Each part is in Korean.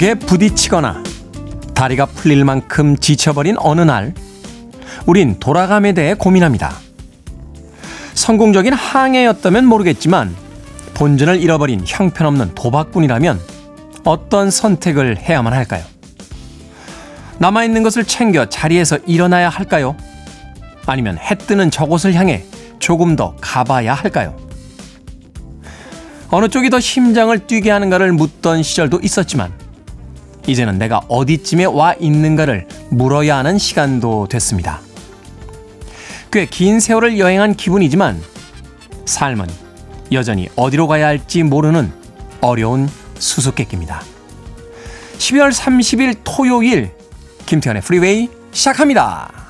벽에 부딪히거나 다리가 풀릴 만큼 지쳐버린 어느 날, 우린 돌아감에 대해 고민합니다. 성공적인 항해였다면 모르겠지만 본전을 잃어버린 형편없는 도박꾼이라면 어떤 선택을 해야만 할까요? 남아있는 것을 챙겨 자리에서 일어나야 할까요? 아니면 해 뜨는 저곳을 향해 조금 더 가봐야 할까요? 어느 쪽이 더 심장을 뛰게 하는가를 묻던 시절도 있었지만 이제는 내가 어디쯤에 와 있는가를 물어야 하는 시간도 됐습니다. 꽤 긴 세월을 여행한 기분이지만 삶은 여전히 어디로 가야 할지 모르는 어려운 수수께끼입니다. 12월 30일 토요일 김태현의 프리웨이 시작합니다.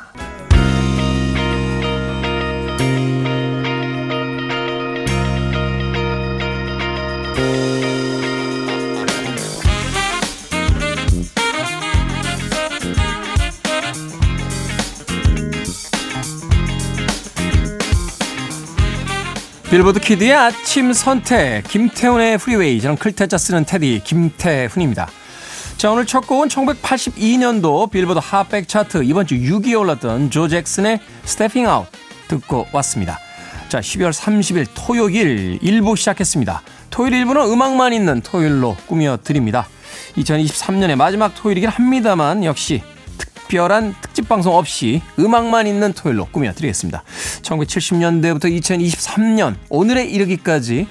빌보드 kid의 아침 선택 김태훈의 프리웨이 저는 클 태 자 쓰는 태디 김태훈입니다. 자 오늘 첫 곡은 1982년도 빌보드 핫백 차트 이번 주 6위에 올랐던 조 잭슨의 Steppin' Out 듣고 왔습니다. 자 12월 30일 토요일 1부 시작했습니다. 토요일 1부는 음악만 있는 토요일로 꾸며드립니다. 2023년의 마지막 토요일이긴 합니다만 역시 특별한 특집 방송 없이 음악만 있는 토요일로 꾸며드리겠습니다. 1970년대부터 2023년 오늘에 이르기까지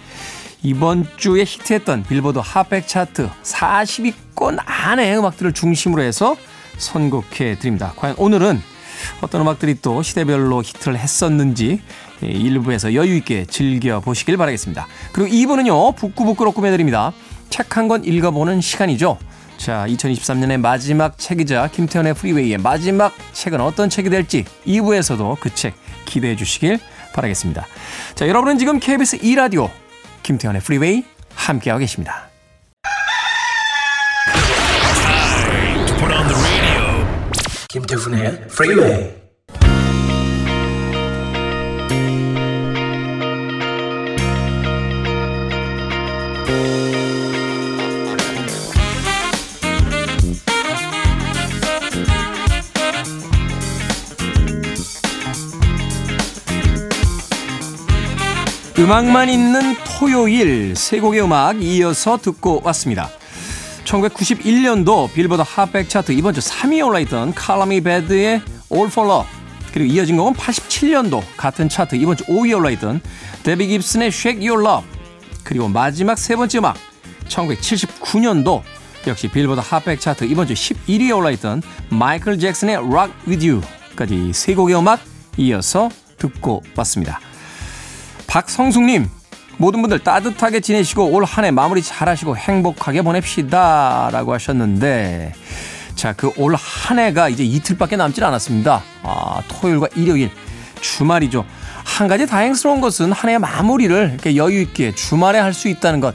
이번 주에 히트했던 빌보드 핫백 차트 40위권 안에 음악들을 중심으로 해서 선곡해 드립니다. 과연 오늘은 어떤 음악들이 또 시대별로 히트를 했었는지 일부에서 여유 있게 즐겨 보시길 바라겠습니다. 그리고 2부는요 북구북구로 꾸며드립니다. 책 한 권 읽어보는 시간이죠. 자, 2023년의 마지막 책이자 김태현의 프리웨이의 마지막 책은 어떤 책이 될지 2부에서도 그 책 기대해 주시길 바라겠습니다. 자, 여러분은 지금 KBS 2라디오 김태훈의 프리웨이 함께하고 계십니다. 김태훈의 프리웨이 음악만 있는 토요일 세 곡의 음악 이어서 듣고 왔습니다. 1991년도 빌보드 핫백 차트 이번 주 3위에 올라있던 칼라미 베드의 All for Love 그리고 이어진 곡은 87년도 같은 차트 이번 주 5위에 올라있던 데비 깁슨의 Shake Your Love 그리고 마지막 세 번째 음악 1979년도 역시 빌보드 핫백 차트 이번 주 11위에 올라있던 마이클 잭슨의 Rock With You까지 세 곡의 음악 이어서 듣고 왔습니다. 박성숙님, 모든 분들 따뜻하게 지내시고 올 한 해 마무리 잘 하시고 행복하게 보냅시다. 라고 하셨는데, 자, 그 올 한 해가 이제 이틀밖에 남질 않았습니다. 아, 토요일과 일요일, 주말이죠. 한 가지 다행스러운 것은 한해 마무리를 이렇게 여유있게 주말에 할 수 있다는 것.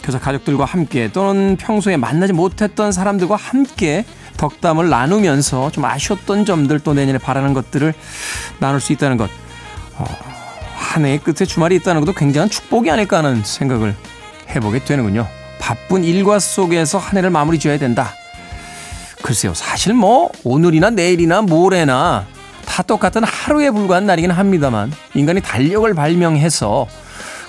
그래서 가족들과 함께 또는 평소에 만나지 못했던 사람들과 함께 덕담을 나누면서 좀 아쉬웠던 점들 또 내년에 바라는 것들을 나눌 수 있다는 것. 어, 한 해의 끝에 주말이 있다는 것도 굉장한 축복이 아닐까 하는 생각을 해보게 되는군요. 바쁜 일과 속에서 한 해를 마무리 지어야 된다. 글쎄요, 사실 뭐 오늘이나 내일이나 모레나 다 똑같은 하루에 불과한 날이긴 합니다만 인간이 달력을 발명해서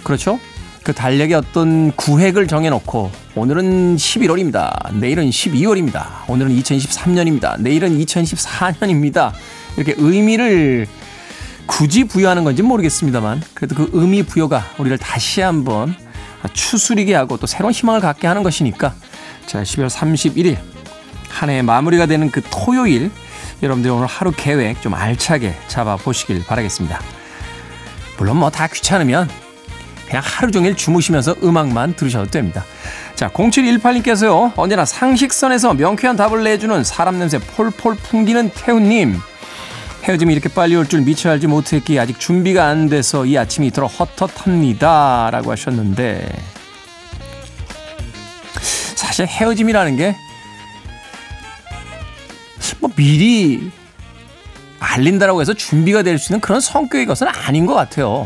그렇죠? 그 달력에 어떤 구획을 정해놓고 오늘은 11월입니다. 내일은 12월입니다. 오늘은 2023년입니다. 내일은 2024년입니다. 이렇게 의미를 굳이 부여하는 건지 모르겠습니다만 그래도 그 의미 부여가 우리를 다시 한번 추스리게 하고 또 새로운 희망을 갖게 하는 것이니까 자 12월 31일 한 해의 마무리가 되는 그 토요일 여러분들 오늘 하루 계획 좀 알차게 잡아보시길 바라겠습니다. 물론 뭐 다 귀찮으면 그냥 하루 종일 주무시면서 음악만 들으셔도 됩니다. 자, 0718님께서요, 언제나 상식선에서 명쾌한 답을 내주는 사람 냄새 폴폴 풍기는 태훈님. 헤어짐이 이렇게 빨리 올 줄 미처 알지 못했기에 아직 준비가 안 돼서 이 아침이 이토록 헛헛합니다. 라고 하셨는데, 사실 헤어짐이라는 게, 뭐 미리 알린다라고 해서 준비가 될 수 있는 그런 성격의 것은 아닌 것 같아요.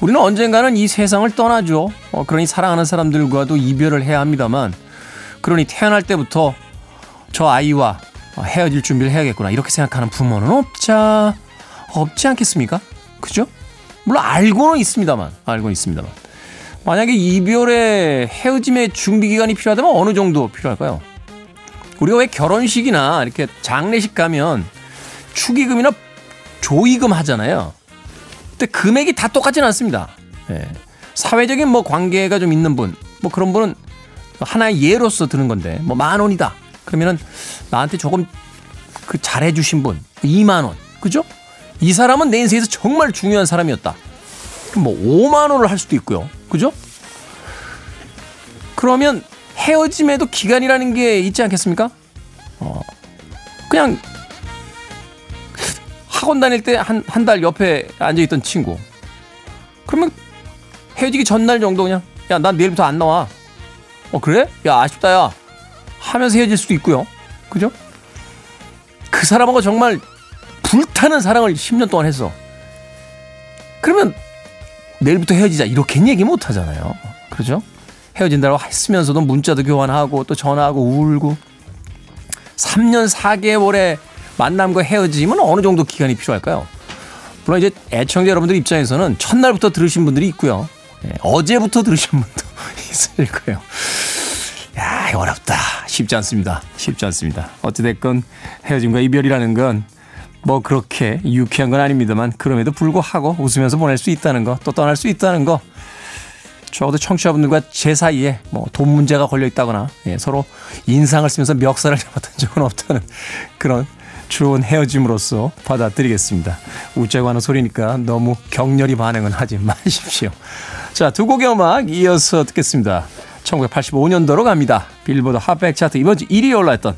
우리는 언젠가는 이 세상을 떠나죠. 어, 그러니 사랑하는 사람들과도 이별을 해야 합니다만 그러니 태어날 때부터 저 아이와 헤어질 준비를 해야겠구나. 이렇게 생각하는 부모는 없자, 없지 않겠습니까? 그죠? 물론 알고는 있습니다만, 알고는 있습니다만. 만약에 이별의 헤어짐의 준비 기간이 필요하다면 어느 정도 필요할까요? 우리가 왜 결혼식이나 이렇게 장례식 가면 축의금이나 조의금 하잖아요. 근데 금액이 다 똑같지는 않습니다. 예. 사회적인 뭐 관계가 좀 있는 분, 뭐 그런 분은 하나의 예로서 드는 건데, 뭐 만 원이다. 그러면은 나한테 조금 그 잘해주신 분, 2만 원. 그죠? 이 사람은 내 인생에서 정말 중요한 사람이었다. 뭐 5만 원을 할 수도 있고요. 그죠? 그러면 헤어짐에도 기간이라는 게 있지 않겠습니까? 어, 그냥 학원 다닐 때 한 한 달 옆에 앉아있던 친구. 그러면 헤어지기 전날 정도 그냥 야 난 내일부터 안 나와. 어 그래? 야 아쉽다 야 하면서 헤어질 수도 있고요. 그죠? 그 사람하고 정말 불타는 사랑을 10년 동안 했어. 그러면 내일부터 헤어지자 이렇게 얘기 못 하잖아요. 그렇죠? 헤어진다고 했으면서도 문자도 교환하고 또 전화하고 울고 3년 4개월의 만남과 헤어짐은 어느 정도 기간이 필요할까요? 물론 이제 애청자 여러분들 입장에서는 첫날부터 들으신 분들이 있고요. 네, 어제부터 들으신 분도 있을 거예요. 야, 어렵다. 쉽지 않습니다. 쉽지 않습니다. 어찌됐건 헤어짐과 이별이라는 건 뭐 그렇게 유쾌한 건 아닙니다만 그럼에도 불구하고 웃으면서 보낼 수 있다는 거, 또 떠날 수 있다는 거 적어도 청취자분들과 제 사이에 뭐 돈 문제가 걸려 있다거나 예, 서로 인상을 쓰면서 멱살을 잡았던 적은 없다는 그런 좋은 헤어짐으로써 받아들이겠습니다. 웃자고 하는 소리니까 너무 격렬히 반응은 하지 마십시오. 자, 두 곡의 음악 이어서 듣겠습니다. 1985년도로 갑니다. 빌보드 핫백 차트 이번 주 1위에 올라왔던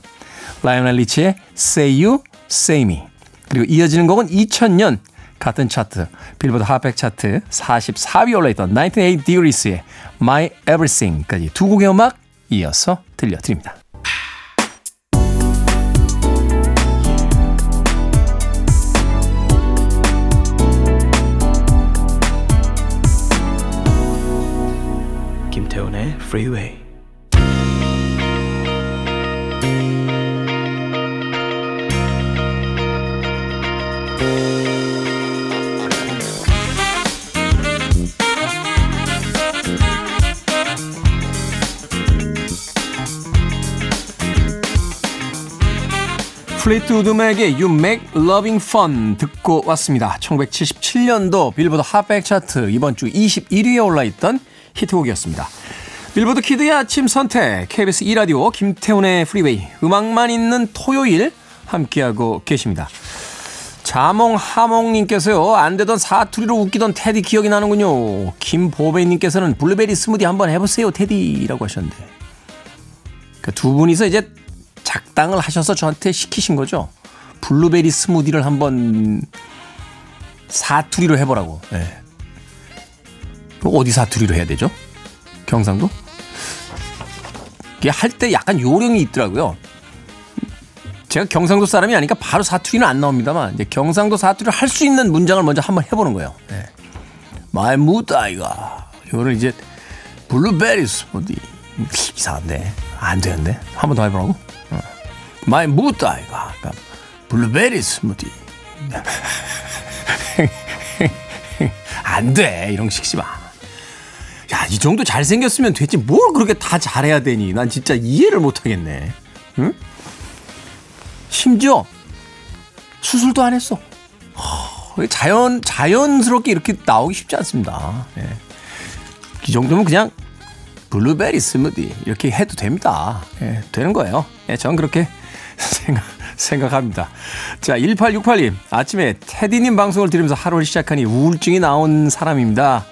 라이오넬 리치의 Say You, Say Me 그리고 이어지는 곡은 2000년 같은 차트 빌보드 핫백 차트 44위에 올라있던 98 Degrees의 My Everything까지 두 곡의 음악 이어서 들려드립니다. 김태훈의 Freeway. 플리트우드 맥의 You Make Loving Fun 듣고 왔습니다. 1977년도 빌보드 핫백 차트 이번 주 21위에 올라있던 히트곡이었습니다. 빌보드 키드의 아침 선택 KBS 2라디오 김태훈의 프리웨이 음악만 있는 토요일 함께하고 계십니다. 자몽하몽님께서요 안 되던 사투리로 웃기던 테디 기억이 나는군요. 김보배님께서는 블루베리 스무디 한번 해보세요 테디라고 하셨는데 그두 분이서 이제 작당을 하셔서 저한테 시키신 거죠. 블루베리 스무디를 한번 사투리로 해보라고. 네. 어디 사투리로 해야 되죠? 경상도? 이게 할 때 약간 요령이 있더라고요. 제가 경상도 사람이 아니까 바로 사투리는 안 나옵니다만 이제 경상도 사투리를 할 수 있는 문장을 먼저 한번 해보는 거예요. 네. 마이 무따 아이가 이거를 이제 블루베리 스무디 이상한데 안 되는데 한 번 더 해보라고. 마이 무따 아이가 그러니까 블루베리 스무디 안 돼 이런 거 시키지 마. 야, 이 정도 잘생겼으면 됐지. 뭘 그렇게 다 잘해야 되니? 난 진짜 이해를 못 하겠네. 응? 심지어 수술도 안 했어. 허, 자연, 자연스럽게 이렇게 나오기 쉽지 않습니다. 예. 이 정도면 그냥 블루베리 스무디 이렇게 해도 됩니다. 예, 되는 거예요. 예, 저는 그렇게 생각, 생각합니다. 자, 1868님. 아침에 테디님 방송을 들으면서 하루를 시작하니 우울증이 나온 사람입니다.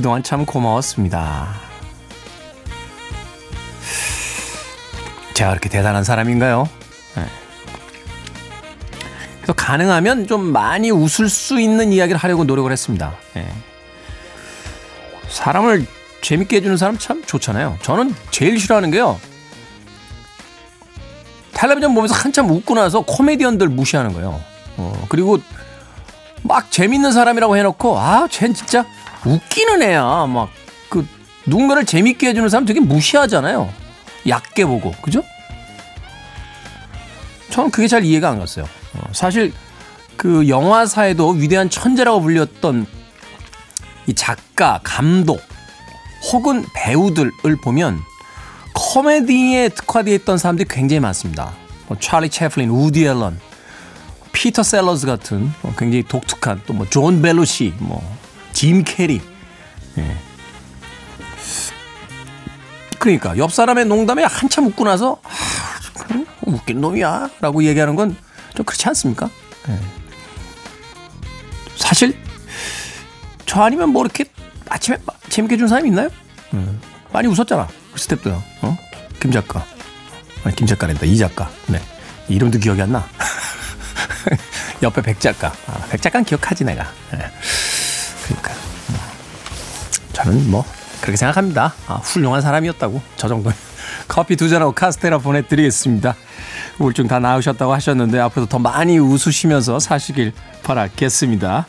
그동안 참 고마웠습니다. 제가 그렇게 대단한 사람인가요? 네. 그래서 가능하면 좀 많이 웃을 수 있는 이야기를 하려고 노력을 했습니다. 네. 사람을 재밌게 해주는 사람 참 좋잖아요. 저는 제일 싫어하는 게요. 텔레비전 보면서 한참 웃고 나서 코미디언들 무시하는 거예요. 어, 그리고 막 재밌는 사람이라고 해놓고 아, 쟨 진짜 웃기는 애야. 막 그 누군가를 재밌게 해주는 사람 되게 무시하잖아요. 얕게 보고, 그죠? 저는 그게 잘 이해가 안 갔어요. 어, 사실 그 영화사에도 위대한 천재라고 불렸던 이 작가, 감독 혹은 배우들을 보면 코미디에 특화되어 있던 사람들이 굉장히 많습니다. 뭐 찰리 채플린, 우디 앨런, 피터 셀러스 같은 뭐 굉장히 독특한 또 뭐 존 벨루시, 뭐 짐 캐리. 예. 그러니까 옆 사람의 농담에 한참 웃고 나서 아, 웃긴 놈이야라고 얘기하는 건 좀 그렇지 않습니까? 예. 사실 저 아니면 뭐 이렇게 아침에 재밌게 준 사람이 있나요? 음. 많이 웃었잖아. 그 스텝도요. 어? 김 작가. 아니, 김 작가랜다. 이 작가. 네. 이름도 기억이 안 나. 옆에 백 작가. 아, 백 작가는 기억하지, 내가. 네. 저는 뭐, 그렇게 생각합니다. 아, 훌륭한 사람이었다고. 저 정도는. 커피 두 잔하고 카스테라 보내드리겠습니다. 우울증 다 나으셨다고 하셨는데 앞으로도 더 많이 웃으시면서 사시길 바라겠습니다.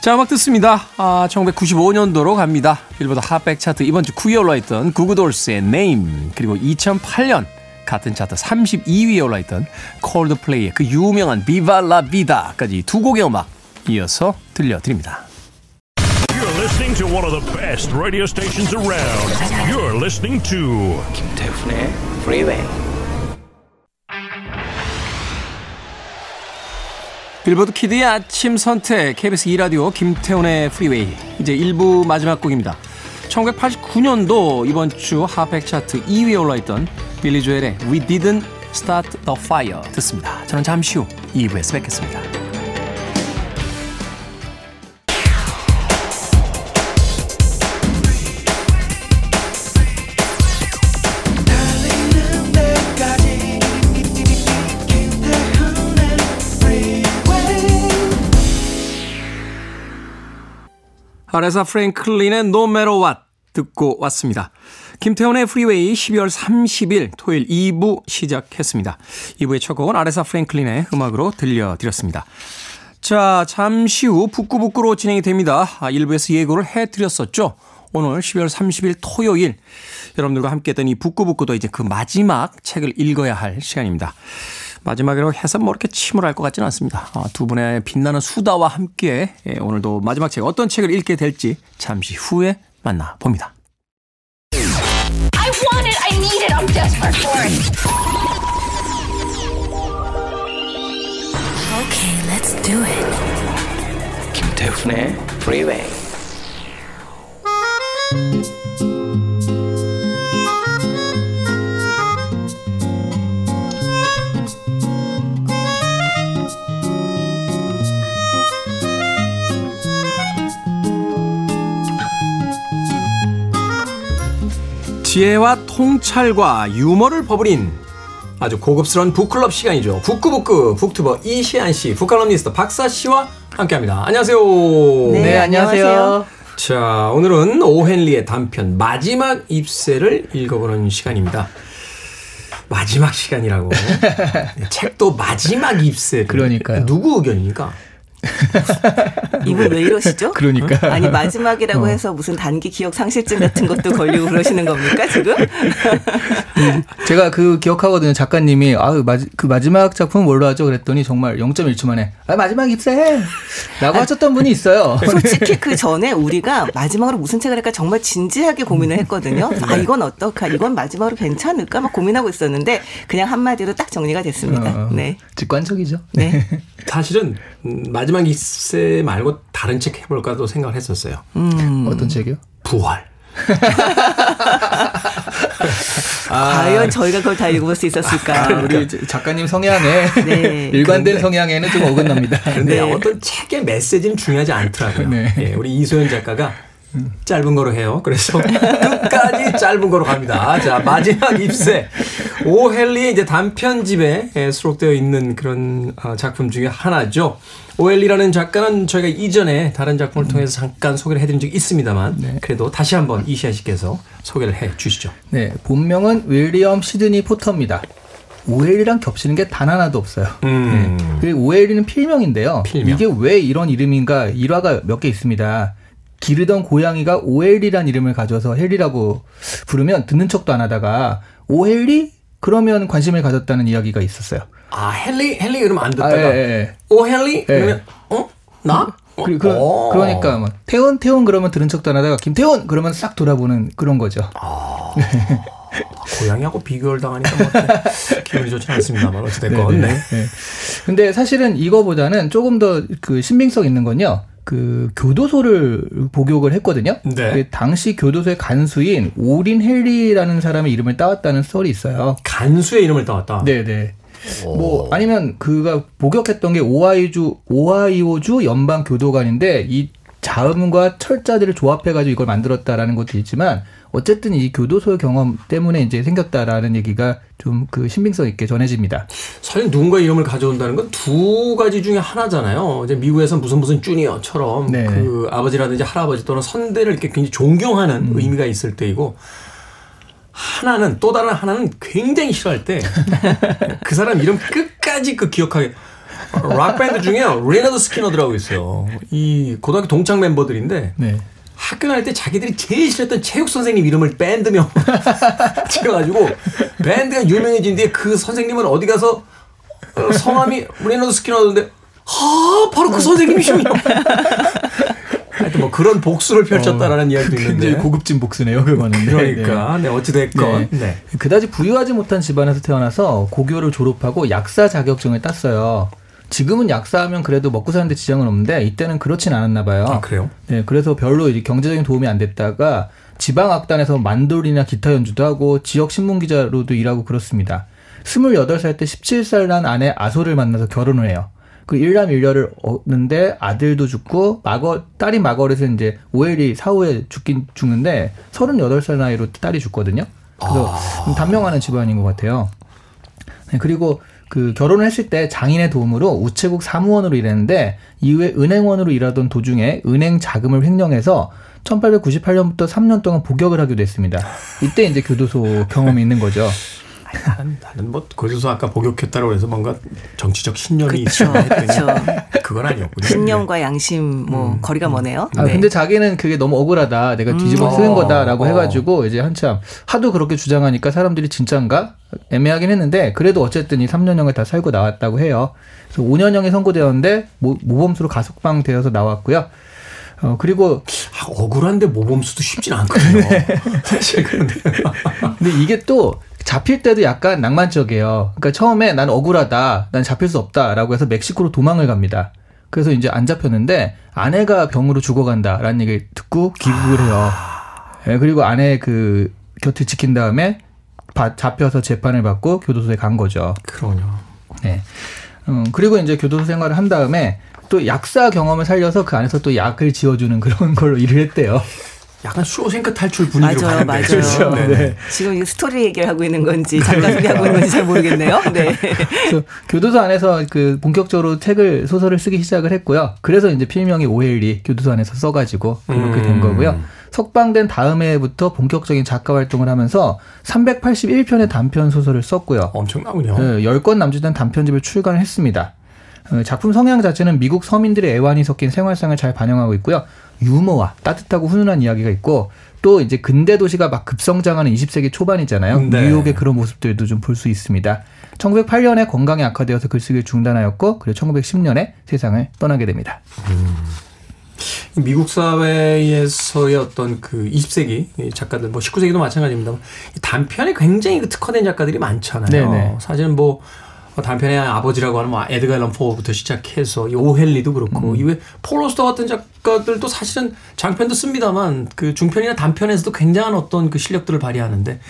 자, 음악 듣습니다. 아, 1995년도로 갑니다. 빌보드 핫백 차트 이번 주 9위에 올라있던 구구돌스의 Name 그리고 2008년 같은 차트 32위에 올라있던 콜드플레이의 그 유명한 비바 라 비다까지 두 곡의 음악 이어서 들려드립니다. One of the best radio stations around. You're listening to 김태훈의 Freeway. 빌보드 키드의 아침 선택 KBS 2 라디오 김태훈의 프리웨이 이제 1부 마지막 곡입니다. 1989년도 이번 주 핫백 차트 2위에 올라있던 빌리 조엘의 We Didn't Start the Fire 듣습니다. 저는 잠시 후 2부에서 뵙겠습니다. 아레사 프랭클린의 No Matter What 듣고 왔습니다. 김태훈의 프리웨이 12월 30일 토요일 2부 시작했습니다. 2부의 첫 곡은 아레사 프랭클린의 음악으로 들려드렸습니다. 자, 잠시 후 북끄북끄로 진행이 됩니다. 아, 1부에서 예고를 해드렸었죠. 오늘 12월 30일 토요일 여러분들과 함께했던 이 북끄북끄도 이제 그 마지막 책을 읽어야 할 시간입니다. 마지막으로 해서 뭐 이렇게 침울할 것 같지는 않습니다. 아, 두 분의 빛나는 수다와 함께 예, 오늘도 마지막 책 어떤 책을 읽게 될지 잠시 후에 만나 봅니다. I want it. I need it. I'm desperate for it. Okay, let's do it. 김태훈의 Freeway. 지혜와 통찰과 유머를 버무린 아주 고급스러운 북클럽 시간이죠. 북구북구 북투버 이시안 씨, 북칼럼니스트 박사 씨와 함께합니다. 안녕하세요. 네, 안녕하세요. 자, 오늘은 오헨리의 단편 마지막 입세를 읽어보는 시간입니다. 마지막 시간이라고. 책도 마지막 입세. 그러니까요. 누구 의견입니까? 이분 왜 이러시죠? 그러니까. 아니 마지막이라고 해서 무슨 단기 기억 상실증 같은 것도 걸리고 그러시는 겁니까 지금? 제가 그 기억하거든요. 작가님이 아, 그 마지막 작품 뭘로 하죠? 그랬더니 정말 0.1초 만에 아, 마지막 입세! 라고 하셨던 분이 있어요. 솔직히 그 전에 우리가 마지막으로 무슨 책을 할까 정말 진지하게 고민을 했거든요. 아 이건 어떨까? 이건 마지막으로 괜찮을까? 막 고민하고 있었는데 그냥 한마디로 딱 정리가 됐습니다. 어, 네. 직관적이죠. 네. 사실은 음, 마지막 입세 말고 다른 책 해볼까도 생각을 했었어요. 어떤 책이요? 부활. 과연 저희가 그걸 다 읽어볼 수 있었을까? 아, 우리 작가님 성향에 네, 일관된 성향에는 좀 어긋납니다. 근데 네. 어떤 책의 메시지는 중요하지 않더라고요. 네. 예, 우리 이소연 작가가 짧은 거로 해요. 그래서 끝까지 짧은 거로 갑니다. 자, 마지막 입세. 오헬리의 이제 단편집에 예, 수록되어 있는 그런 어, 작품 중에 하나죠. 오헬리라는 작가는 저희가 이전에 다른 작품을 통해서 잠깐 소개를 해드린 적이 있습니다만 그래도 다시 한번 이시아 씨께서 소개를 해 주시죠. 네, 본명은 윌리엄 시드니 포터입니다. 오엘이랑 겹치는 게 단 하나도 없어요. 음. 네. 오엘이는 필명인데요. 필명. 이게 왜 이런 이름인가 일화가 몇 개 있습니다. 기르던 고양이가 오엘이란 이름을 가져서 헬리라고 부르면 듣는 척도 안 하다가 오헨리 그러면 관심을 가졌다는 이야기가 있었어요. 아 헨리 헨리 그러면 안 아, 듣다가 예, 예. 오 헨리 그러면 어 나? 어? 그, 그, 어. 그러니까 뭐 태훈 태훈 그러면 들은 척도 안 하다가 김태훈 그러면 싹 돌아보는 그런 거죠. 고양이하고 비교를 당하니까 뭐 기분이 좋지 않습니다만 어찌됐건 네. 네. 근데 사실은 이거보다는 조금 더 그 신빙성 있는 건요. 그 교도소를 복역을 했거든요. 네. 그 당시 교도소의 간수인 오린 헨리라는 사람의 이름을 따왔다는 썰이 있어요. 간수의 이름을 따왔다. 네 네. 뭐 아니면 그가 복역했던 게 오하이주 오하이오주 연방 교도관인데 이 자음과 철자들을 조합해가지고 이걸 만들었다라는 것도 있지만 어쨌든 이 교도소의 경험 때문에 이제 생겼다라는 얘기가 좀 그 신빙성 있게 전해집니다. 사실 누군가 이름을 가져온다는 건 두 가지 중에 하나잖아요. 이제 미국에서 무슨 무슨 주니어처럼 네. 그 아버지라든지 할아버지 또는 선대를 이렇게 굉장히 존경하는 의미가 있을 때이고 하나는 또 다른 하나는 굉장히 싫어할 때 그 사람 이름 끝까지 그 기억하게 락 밴드 중에 레너드 스키너드라고 있어요. 이 고등학교 동창 멤버들인데 네. 학교 다닐 때 자기들이 제일 싫어했던 체육 선생님 이름을 밴드명 지어가지고 밴드가 유명해진 뒤에 그 선생님은 어디 가서 어, 성함이 레너드 스키너드인데 아 바로 그 선생님이시군요. 하여튼 뭐 그런 복수를 펼쳤다라는 이야기도 굉장히 있는데 고급진 복수네요, 그거는. 그러니까 네, 어찌됐건 네. 네. 그다지 부유하지 못한 집안에서 태어나서 고교를 졸업하고 약사 자격증을 땄어요. 지금은 약사하면 그래도 먹고 사는데 지장은 없는데 이때는 그렇진 않았나 봐요. 아 그래요? 네, 그래서 별로 이제 경제적인 도움이 안 됐다가 지방 악단에서 만돌이나 기타 연주도 하고 지역 신문 기자로도 일하고 그렇습니다. 28살 때 17살 난 아내 아소를 만나서 결혼을 해요. 그 일남 일녀를 얻는데 아들도 죽고 마거 딸이 마거렛은 이제 오엘이 사후에 죽긴 죽는데 38살 나이로 딸이 죽거든요. 그래서 좀 단명하는 집안인 것 같아요. 네, 그리고 그 결혼을 했을 때 장인의 도움으로 우체국 사무원으로 일했는데 이후에 은행원으로 일하던 도중에 은행 자금을 횡령해서 1898년부터 3년 동안 복역을 하기도 했습니다. 이때 이제 교도소 경험이 있는 거죠. 나는, 나는 뭐 거기서 아까 복역했다고 해서 뭔가 정치적 신념이 있어 그쵸. 그건 아니었군요. 신념과 양심 뭐 거리가 머네요. 아, 네. 근데 자기는 그게 너무 억울하다. 내가 뒤집어 쓰는 어, 거다라고 어. 해가지고 이제 한참 하도 그렇게 주장하니까 사람들이 진짜인가? 애매하긴 했는데 그래도 어쨌든 이 3년형을 다 살고 나왔다고 해요. 그래서 5년형이 선고되었는데 모, 모범수로 가석방되어서 나왔고요. 어, 그리고 아, 억울한데 모범수도 쉽진 않거든요. 사실 그런데 근데 이게 또 잡힐 때도 약간 낭만적이에요. 그러니까 처음에 난 억울하다, 난 잡힐 수 없다라고 해서 멕시코로 도망을 갑니다. 그래서 이제 안 잡혔는데 아내가 병으로 죽어간다라는 얘기를 듣고 귀국을 해요. 예, 그리고 아내 그 곁을 지킨 다음에 바- 잡혀서 재판을 받고 교도소에 간 거죠. 그러군요. 네. 음, 그리고 이제 교도소 생활을 한 다음에 또 약사 경험을 살려서 그 안에서 또 약을 지어주는 그런 걸로 일을 했대요. 약간 쇼생크 탈출 분위기로 맞아요, 가는데. 맞아요. 그렇죠. 네. 네. 지금 이 스토리 얘기를 하고 있는 건지 잠깐 소리 하고 있는 건지 잘 모르겠네요. 네. 교도소 안에서 그 본격적으로 책을 소설을 쓰기 시작을 했고요. 그래서 이제 필명이 오헬리 교도소 안에서 써가지고 그렇게 된 음. 거고요. 석방된 다음 해부터 본격적인 작가 활동을 하면서 381편의 단편 소설을 썼고요. 엄청나군요. 네, 10권 남짓된 단편집을 출간을 했습니다. 어, 작품 성향 자체는 미국 서민들의 애환이 섞인 생활상을 잘 반영하고 있고요. 유머와 따뜻하고 훈훈한 이야기가 있고 또 이제 근대 도시가 막 급성장하는 20세기 초반이잖아요. 네. 뉴욕의 그런 모습들도 좀 볼 수 있습니다. 1908년에 건강이 악화되어서 글쓰기를 중단하였고 그리고 1910년에 세상을 떠나게 됩니다. 미국 사회에서의 어떤 그 20세기 이 작가들, 뭐 19세기도 마찬가지입니다만 이 단편에 굉장히 그 특화된 작가들이 많잖아요. 네네. 사실은 뭐 단편의 아버지라고 하는 뭐 에드가 앨런 포부터 시작해서 이 오헨리도 그렇고 이외 폴로스터 같은 작가들도 사실은 장편도 씁니다만 그 중편이나 단편에서도 굉장한 어떤 그 실력들을 발휘하는데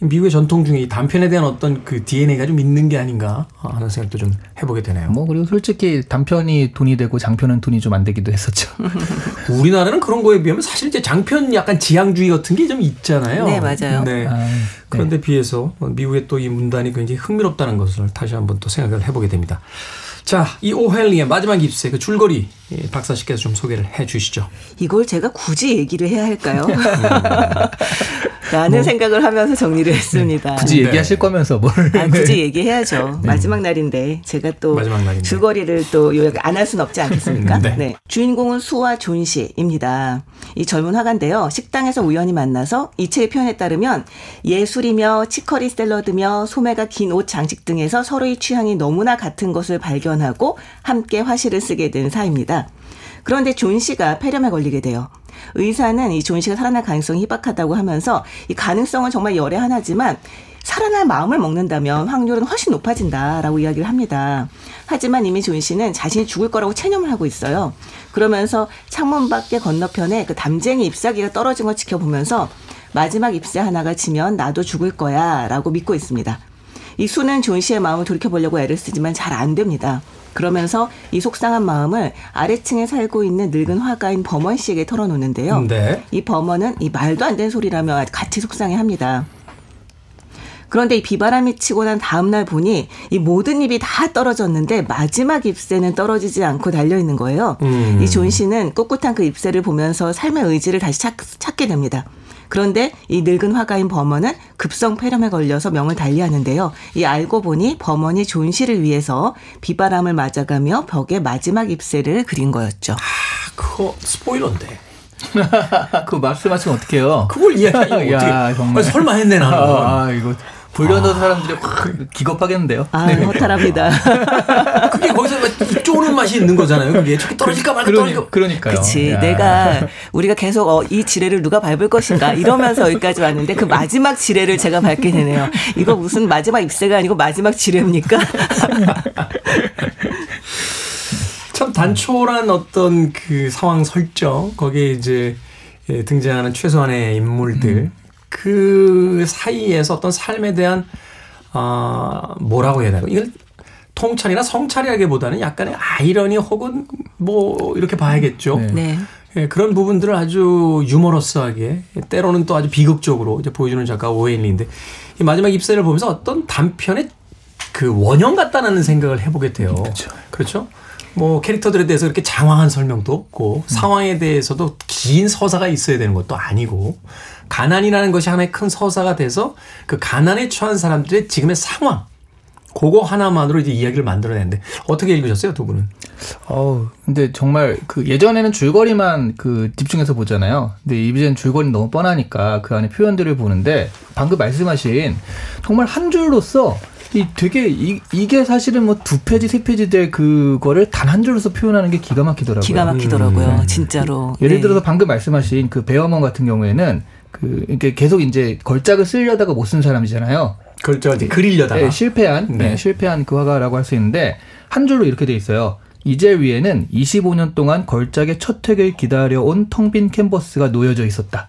미국의 전통 중에 이 단편에 대한 어떤 그 DNA가 좀 있는 게 아닌가 하는 생각도 좀 해보게 되네요. 뭐 그리고 솔직히 단편이 돈이 되고 장편은 돈이 좀 안 되기도 했었죠. 우리나라는 그런 거에 비하면 사실 이제 장편 약간 지향주의 같은 게 좀 있잖아요. 네, 맞아요. 네. 아, 그런데 비해서 미국의 또 이 문단이 굉장히 흥미롭다는 것을 다시 한번 또 생각을 해보게 됩니다. 자, 이 오헬리의 마지막 입세 그 줄거리 이 박사 씨께서 좀 소개를 해 주시죠. 이걸 제가 굳이 얘기를 해야 할까요? 라는 생각을 하면서 정리를 했습니다. 굳이 네. 얘기하실 거면서 뭘. 아, 굳이 얘기해야죠. 마지막 날인데 제가 또 마지막 날인데. 줄거리를 또 요약 안 할 수는 없지 않겠습니까? 네. 주인공은 수와 존시입니다. 이 젊은 화가인데요. 식당에서 우연히 만나서 이 책의 표현에 따르면 예술이며 치커리 샐러드며 소매가 긴 옷 장식 등에서 서로의 취향이 너무나 같은 것을 발견하고 함께 화실을 쓰게 된 사이입니다. 그런데 존시가 폐렴에 걸리게 돼요. 의사는 이 존시가 살아날 가능성이 희박하다고 하면서 이 가능성은 정말 열의 하나지만 살아날 마음을 먹는다면 확률은 훨씬 높아진다라고 이야기를 합니다. 하지만 이미 존시는 자신이 죽을 거라고 체념을 하고 있어요. 그러면서 창문 밖의 건너편에 그 담쟁이 잎사귀가 떨어진 걸 지켜보면서 마지막 잎새 하나가 지면 나도 죽을 거야 라고 믿고 있습니다. 이 수는 존시의 마음을 돌이켜보려고 애를 쓰지만 잘 안 됩니다. 그러면서 이 속상한 마음을 아래층에 살고 있는 늙은 화가인 베어먼 씨에게 털어놓는데요. 네. 이 베어먼은 이 말도 안 되는 소리라며 같이 속상해 합니다. 그런데 이 비바람이 치고 난 다음 날 보니 이 모든 잎이 다 떨어졌는데 마지막 잎새는 떨어지지 않고 달려 있는 거예요. 음. 이 존시는 꿋꿋한 그 잎새를 보면서 삶의 의지를 다시 찾, 찾게 됩니다. 그런데 이 늙은 화가인 베어먼은 급성 폐렴에 걸려서 명을 달리하는데요. 이 알고 보니 베어먼이 존시를 위해서 비바람을 맞아가며 벽에 마지막 잎새를 그린 거였죠. 그거 스포일러인데. 그 말씀하시면 어떡해요? 그걸 이야기하면 야, 어떻게? 정말. 아니, 설마 했네 나는. 아, 이거. 불려놓은 사람들이 확 기겁하겠는데요. 아, 허탈합니다. 그게 거기서 막 쪼는 맛이 있는 거잖아요. 그게 저기 떨어질까 말까 그러니, 떨어질까. 그러니까요. 그치. 야. 내가 우리가 계속 어, 이 지뢰를 누가 밟을 것인가 이러면서 여기까지 왔는데 그 마지막 지뢰를 제가 밟게 되네요. 이거 무슨 마지막 입새가 아니고 마지막 지뢰입니까? 참 단촐한 어떤 그 상황 설정 거기에 이제 예, 등장하는 최소한의 인물들 그 사이에서 어떤 삶에 대한 아 뭐라고 해야 되나 이걸 통찰이나 성찰이라기보다는 약간의 아이러니 혹은 뭐 이렇게 봐야겠죠. 네. 네. 예, 그런 부분들을 아주 유머러스하게 때로는 또 아주 비극적으로 이제 보여주는 작가 오웨인리인데 이 마지막 입세를 보면서 어떤 단편의 그 원형 같다는 생각을 해보게 돼요. 그렇죠. 그렇죠? 뭐 캐릭터들에 대해서 이렇게 장황한 설명도 없고 상황에 대해서도 긴 서사가 있어야 되는 것도 아니고 가난이라는 것이 하나의 큰 서사가 돼서 그 가난에 처한 사람들의 지금의 상황 그거 하나만으로 이제 이야기를 만들어내는데 어떻게 읽으셨어요 두 분은? 어우, 근데 정말 그 예전에는 줄거리만 그 집중해서 보잖아요. 근데 이제는 줄거리 너무 뻔하니까 그 안에 표현들을 보는데 방금 말씀하신 정말 한 줄로서 이 되게 이, 이게 사실은 뭐 두 페이지 세 페이지 될 그거를 단 한 줄로서 표현하는 게 기가 막히더라고요. 기가 막히더라고요. 음. 진짜로. 예를 네. 들어서 방금 말씀하신 그 베어먼 같은 경우에는 그 이렇게 계속 이제 걸작을 쓰려다가 못 쓴 사람이잖아요. 저 이제 그리려다가 네, 실패한 네. 네, 실패한 그 화가라고 할 수 있는데 한 줄로 이렇게 돼 있어요. 이제 위에는 25년 동안 걸작의 첫 획을 기다려온 텅 빈 캔버스가 놓여져 있었다.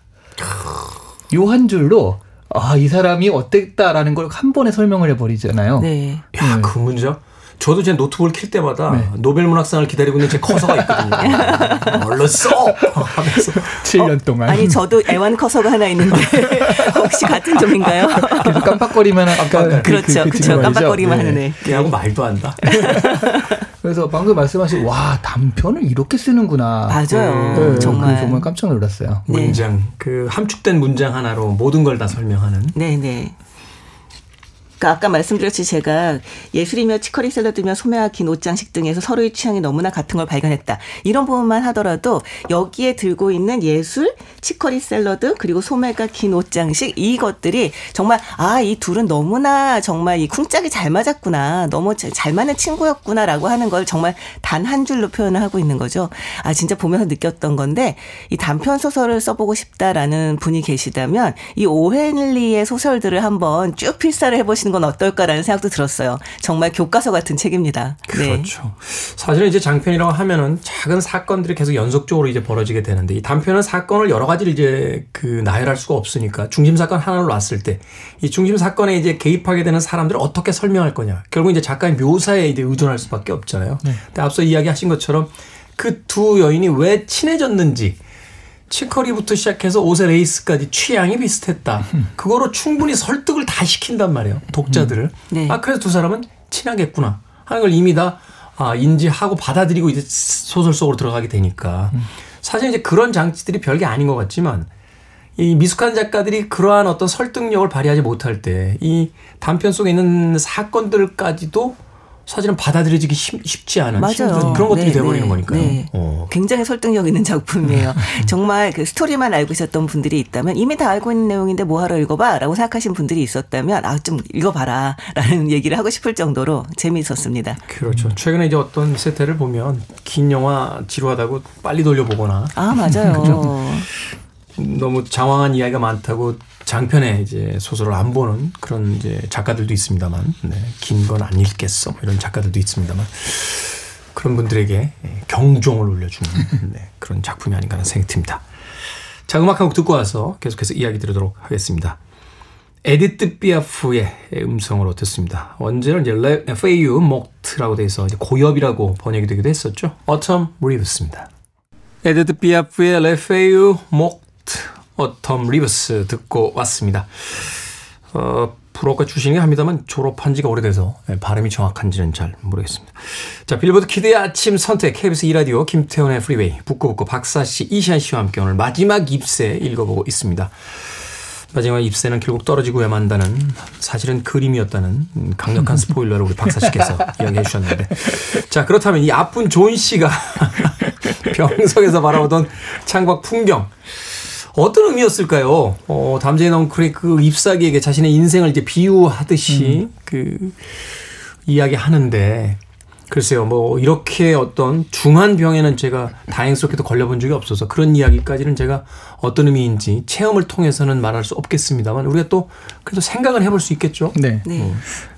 요 한 줄로 아 이 사람이 어땠다라는 걸 한 번에 설명을 해버리잖아요. 네. 야, 그 문제. 저도 제 노트북을 킬 때마다 네. 노벨 문학상을 기다리고 있는 제 커서가 있거든요. 얼른 써! 하면서. 7년 동안 아니 저도 애완 커서가 하나 있는데 혹시 같은 종인가요? 계속 깜빡거리면 아까 그- 그렇죠, 그- 그 그렇죠. 친구 말이죠. 깜빡거리기만 네. 하는 애. 걔하고 말도 한다. 그래서 방금 말씀하신 와 단편을 이렇게 쓰는구나. 맞아요. 네, 정말. 그 정말 깜짝 놀랐어요. 네. 문장. 그 함축된 문장 하나로 모든 걸 다 설명하는. 네네. 그러니까 아까 말씀드렸듯이 제가 예술이며 치커리 샐러드며 소매와 긴 옷장식 등에서 서로의 취향이 너무나 같은 걸 발견했다. 이런 부분만 하더라도 여기에 들고 있는 예술, 치커리 샐러드 그리고 소매가 긴 옷장식 이것들이 정말 아 이 둘은 너무나 정말 이 쿵짝이 잘 맞았구나. 너무 잘- 잘 맞는 친구였구나라고 하는 걸 정말 단 한 줄로 표현을 하고 있는 거죠. 아 진짜 보면서 느꼈던 건데 이 단편 소설을 써보고 싶다라는 분이 계시다면 이 오헨리의 소설들을 한번 쭉 필사를 해보시 는 건 어떨까라는 생각도 들었어요. 정말 교과서 같은 책입니다. 네. 그렇죠. 사실은 이제 장편이라고 하면은 작은 사건들이 계속 연속적으로 이제 벌어지게 되는데 이 단편은 사건을 여러 가지를 이제 그 나열할 수가 없으니까 중심 사건 하나로 놨을 때 이 중심 사건에 이제 개입하게 되는 사람들을 어떻게 설명할 거냐. 결국 이제 작가의 묘사에 이제 의존할 수밖에 없잖아요. 근데 앞서 이야기하신 것처럼 그 두 여인이 왜 친해졌는지 치커리부터 시작해서 옷의 레이스까지 취향이 비슷했다. 그거로 충분히 설득을 다 시킨단 말이에요. 독자들을. 네. 아, 그래서 두 사람은 친하겠구나. 하는 걸 이미 다 아, 인지하고 받아들이고 이제 소설 속으로 들어가게 되니까 사실 이제 그런 장치들이 별게 아닌 것 같지만 이 미숙한 작가들이 그러한 어떤 설득력을 발휘하지 못할 때 이 단편 속에 있는 사건들까지도 사실은 받아들여지기 쉽, 쉽지 않은 맞아요. 그런 것들이 네, 돼버리는 네, 거니까요. 네. 어. 굉장히 설득력 있는 작품이에요. 정말 그 스토리만 알고 있었던 분들이 있다면 이미 다 알고 있는 내용인데 뭐하러 읽어봐라고 생각하신 분들이 있었다면 아 좀 읽어봐라라는 얘기를 하고 싶을 정도로 재미있었습니다. 그렇죠. 최근에 이제 어떤 세태를 보면 긴 영화 지루하다고 빨리 돌려보거나 아 맞아요. 너무 장황한 이야기가 많다고 장편의 이제 소설을 안 보는 그런 이제 작가들도 있습니다만, 네, 긴 건 안 읽겠어 뭐 이런 작가들도 있습니다만 그런 분들에게 경종을 울려주는 네, 그런 작품이 아닌가 하는 생각이 듭니다. 자, 음악 한 곡 듣고 와서 계속해서 이야기 드리도록 하겠습니다. 에디트 피아프의 음성으로 듣습니다. 원제는 이제 레, 페이유 목트라고 돼서 이제 고엽이라고 번역이 되기도 했었죠. Autumn Leaves입니다. 에디트 피아프의 Les feuilles mortes Autumn Leaves 듣고 왔습니다. 어, 불어과 출신이긴 합니다만 졸업한 지가 오래돼서 예, 발음이 정확한지는 잘 모르겠습니다. 자, 빌보드 키드의 아침 선택 KBS 2라디오 김태훈의 프리웨이 북끄북끄 박사씨 이시한 씨와 함께 오늘 마지막 잎새 읽어보고 있습니다. 마지막 잎새는 결국 떨어지고야 만다는 사실은 그림이었다는 음, 강력한 스포일러를 우리 박사씨께서 이야기해 주셨는데 자 그렇다면 이 아픈 존 씨가 병석에서 바라보던 창밖 풍경 어떤 의미였을까요? 어, 담쟁이 넝쿨이 그 잎사귀에게 자신의 인생을 이제 비유하듯이 그 이야기 하는데 글쎄요, 뭐 이렇게 어떤 중한 병에는 제가 다행스럽게도 걸려본 적이 없어서 그런 이야기까지는 제가 어떤 의미인지 체험을 통해서는 말할 수 없겠습니다만 우리가 또 그래도 생각을 해볼 수 있겠죠. 네. 네.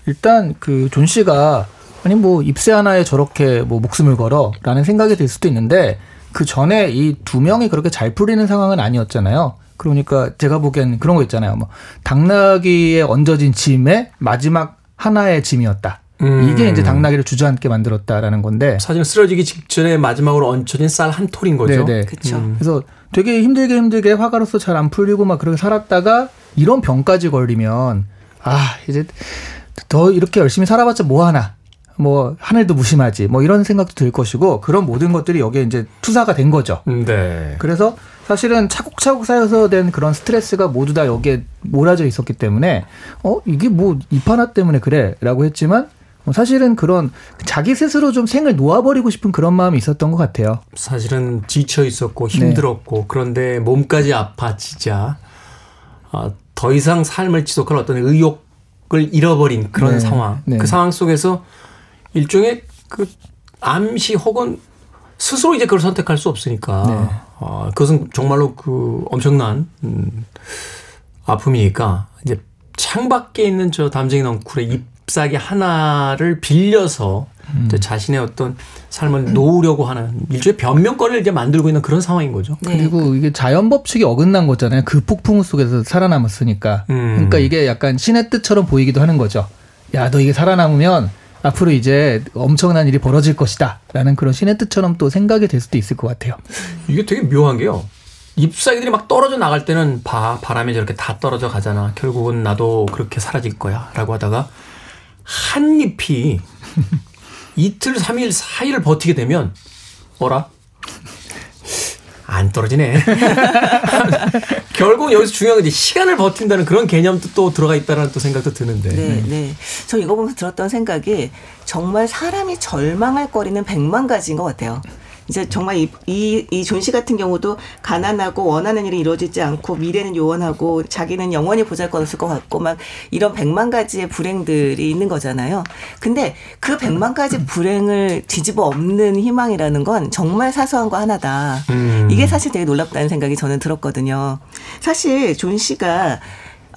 일단 그 존 씨가 아니 뭐 잎새 하나에 저렇게 뭐 목숨을 걸어라는 생각이 들 수도 있는데 그 전에 이 두 명이 그렇게 잘 풀리는 상황은 아니었잖아요. 그러니까 제가 보기엔 그런 거 있잖아요. 뭐 당나귀에 얹어진 짐의 마지막 하나의 짐이었다. 음. 이게 이제 당나귀를 주저앉게 만들었다라는 건데. 사실 쓰러지기 직전에 마지막으로 얹혀진 쌀 한 톨인 거죠. 네네. 그렇죠. 그래서 되게 힘들게 힘들게 화가로서 잘 안 풀리고 막 그렇게 살았다가 이런 병까지 걸리면 아 이제 더 이렇게 열심히 살아봤자 뭐 하나 뭐 하늘도 무심하지 뭐 이런 생각도 들 것이고 그런 모든 것들이 여기에 이제 투사가 된 거죠. 네. 그래서 사실은 차곡차곡 쌓여서 된 그런 스트레스가 모두 다 여기에 몰아져 있었기 때문에 어 이게 뭐잎 하나 때문에 그래라고 했지만 어, 사실은 그런 자기 스스로 좀 생을 놓아버리고 싶은 그런 마음이 있었던 것 같아요. 사실은 지쳐 있었고 힘들었고 그런데 몸까지 아파지자 아, 더 이상 삶을 지속할 어떤 의욕을 잃어버린 그런 네. 상황. 네. 그 상황 속에서 일종의 그 암시 혹은 스스로 이제 그걸 선택할 수 없으니까 네. 아, 그것은 정말로 그 엄청난 음, 아픔이니까 이제 창밖에 있는 저 담쟁이 넝쿨의 잎사귀 하나를 빌려서 이제 자신의 어떤 삶을 놓으려고 하는 일종의 변명거리를 이제 만들고 있는 그런 상황인 거죠. 네. 그리고 이게 자연 법칙이 어긋난 거잖아요. 그 폭풍 속에서 살아남았으니까. 음. 그러니까 이게 약간 신의 뜻처럼 보이기도 하는 거죠. 야, 너 이게 살아남으면 앞으로 이제 엄청난 일이 벌어질 것이다. 라는 그런 신의 뜻처럼 또 생각이 될 수도 있을 것 같아요. 이게 되게 묘한 게요. 잎사귀들이 막 떨어져 나갈 때는 봐 바람에 저렇게 다 떨어져 가잖아. 결국은 나도 그렇게 사라질 거야 라고 하다가 한 잎이 이틀, 삼일, 사일을 버티게 되면 어라? 안 떨어지네. 결국 여기서 중요한 건 이제 시간을 버틴다는 그런 개념도 또 들어가 있다는 또 생각도 드는데. 네, 네. 저 이거 보면서 들었던 생각이 정말 사람이 절망할 거리는 백만 가지인 것 같아요. 이제 정말 이, 이, 이 존 씨 같은 경우도 가난하고 원하는 일이 이루어지지 않고 미래는 요원하고 자기는 영원히 보잘 것 없을 것 같고 막 이런 백만 가지의 불행들이 있는 거잖아요. 근데 그 백만 가지 불행을 뒤집어 엎는 희망이라는 건 정말 사소한 거 하나다. 음. 이게 사실 되게 놀랍다는 생각이 저는 들었거든요. 사실 존 씨가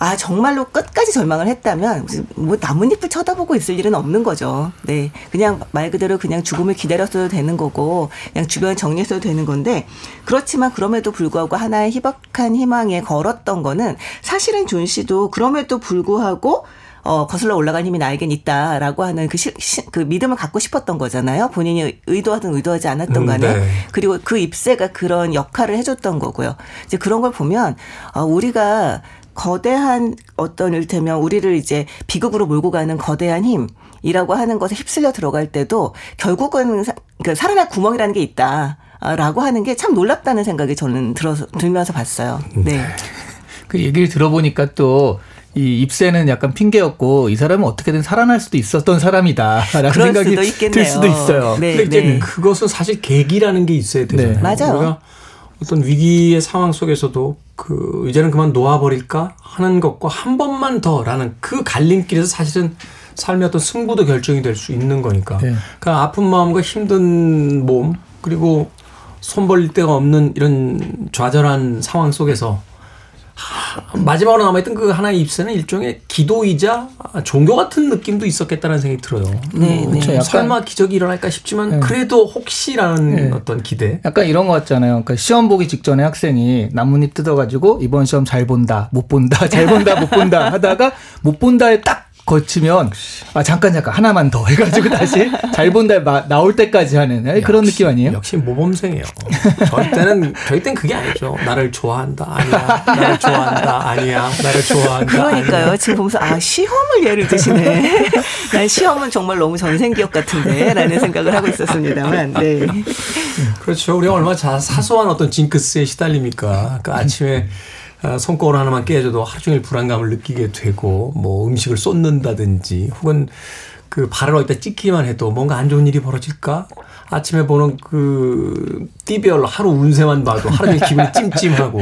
아 정말로 끝까지 절망을 했다면 뭐 나뭇잎을 쳐다보고 있을 일은 없는 거죠. 네, 그냥 말 그대로 그냥 죽음을 기다렸어도 되는 거고 그냥 주변 정리했어도 되는 건데 그렇지만 그럼에도 불구하고 하나의 희박한 희망에 걸었던 거는 사실은 존 씨도 그럼에도 불구하고 어, 거슬러 올라간 힘이 나에겐 있다라고 하는 그, 시, 시, 그 믿음을 갖고 싶었던 거잖아요. 본인이 의도하든 의도하지 않았던 음, 간에. 네. 그리고 그 잎새가 그런 역할을 해줬던 거고요. 이제 그런 걸 보면 어, 우리가 거대한 어떤 일테면 우리를 이제 비극으로 몰고 가는 거대한 힘이라고 하는 것에 휩쓸려 들어갈 때도 결국은 사, 그러니까 살아날 구멍이라는 게 있다. 라고 하는 게 참 놀랍다는 생각이 저는 들어서 들면서 봤어요. 네. 그 얘기를 들어보니까 또 이 입새는 약간 핑계였고 이 사람은 어떻게든 살아날 수도 있었던 사람이다라는 그럴 생각이 수도 있겠네요. 들 수도 있어요. 네, 근데 이제 네. 그것은 사실 계기라는 게 있어야 되잖아요. 네. 맞아요. 우리가 어떤 위기의 상황 속에서도 그 이제는 그만 놓아버릴까 하는 것과 한 번만 더라는 그 갈림길에서 사실은 삶의 어떤 승부도 결정이 될 수 있는 거니까. 네. 그러니까 아픈 마음과 힘든 몸 그리고 손 벌릴 데가 없는 이런 좌절한 상황 속에서 하, 마지막으로 남아있던 그 하나의 입새는 일종의 기도이자 종교 같은 느낌도 있었겠다는 생각이 들어요. 네, 네. 그렇죠. 설마 기적이 일어날까 싶지만 네. 그래도 혹시라는 네. 어떤 기대. 약간 이런 거 같잖아요. 그러니까 시험 보기 직전에 학생이 나뭇잎 뜯어가지고 이번 시험 잘 본다, 못 본다, 잘 본다, 못 본다 하다가 못 본다에 딱 거치면 아 잠깐 잠깐 하나만 더 해가지고 다시 잘 본다에 마- 나올 때까지 하는 에, 그런 역시- 느낌 아니에요? 역시 모범생이에요. 저희 때는 저희 때는 그게 아니죠. 나를 좋아한다 아니야. 나를 좋아한다 아니야. 나를 좋아한다. 그러니까요. 아니야. 지금 보면서 아 시험을 예를 드시네. 난 시험은 정말 너무 전생 기억 같은데라는 생각을 하고 있었습니다만. 네. 그렇죠. 우리가 얼마나 자, 사소한 어떤 징크스에 시달립니까? 그 아침에 어, 손거울 하나만 깨져도 하루 종일 불안감을 느끼게 되고 뭐 음식을 쏟는다든지 혹은 그 발을 어디다 찍기만 해도 뭔가 안 좋은 일이 벌어질까? 아침에 보는 그 띠별 하루 운세만 봐도 하루 종일 기분이 찜찜하고